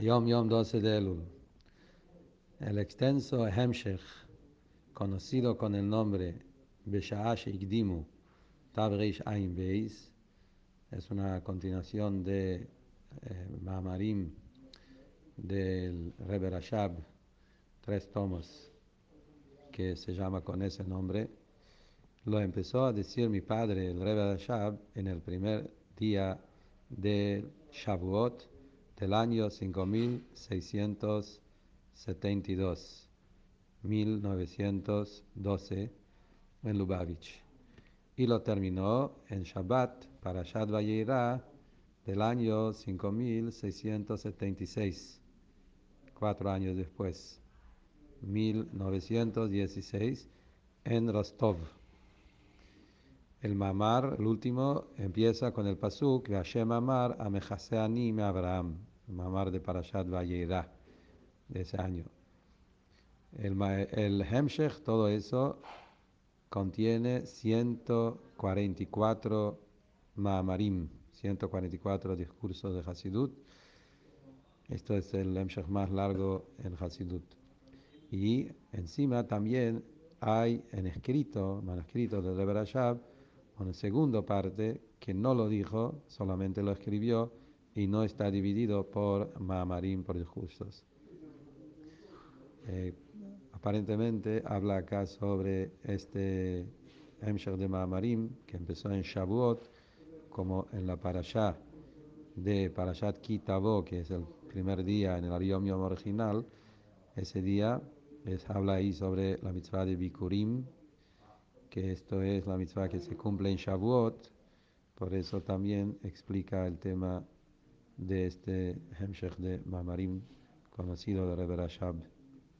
Yom 12 de Elul. El extenso Hemshech, conocido con el nombre Besha'ash Igdimu Tabreish Ain Beis, es una continuación de eh, Mamarim del Rebbe Rashab, tres tomos, que se llama con ese nombre. Lo empezó a decir mi padre, el Rebbe Rashab, en el primer día de Shavuot, del año 5672, 1912, en Lubavitch. Y lo terminó en Shabbat, para Shad Vayera, del año 5676, cuatro años después, 1916, en Rostov. El mamar, el último, empieza con el pasuk, Hashem amar amejaseani me Abraham, el mamar de Parashat Vayera de ese año. El, el Hemshech, todo eso, contiene 144 mamarim, 144 discursos de Hasidut. Esto es el Hemshech más largo en Hasidut. Y encima también hay en escrito, manuscrito de Rebbe Rashab, una segunda parte que no lo dijo, solamente lo escribió y no está dividido por Mamarim, por discursos. Eh, aparentemente habla acá sobre este Hemshech de Mamarim que empezó en Shavuot, como en la parashá de Parashat Kitabo, que es el primer día en el Ariom Yom original. Ese día es, habla ahí sobre la mitzvah de Bikurim, que esto es la mitzvah que se cumple en Shavuot, por eso también explica el tema de este Hemshech de Mamarim, conocido de Rebbe Rashab.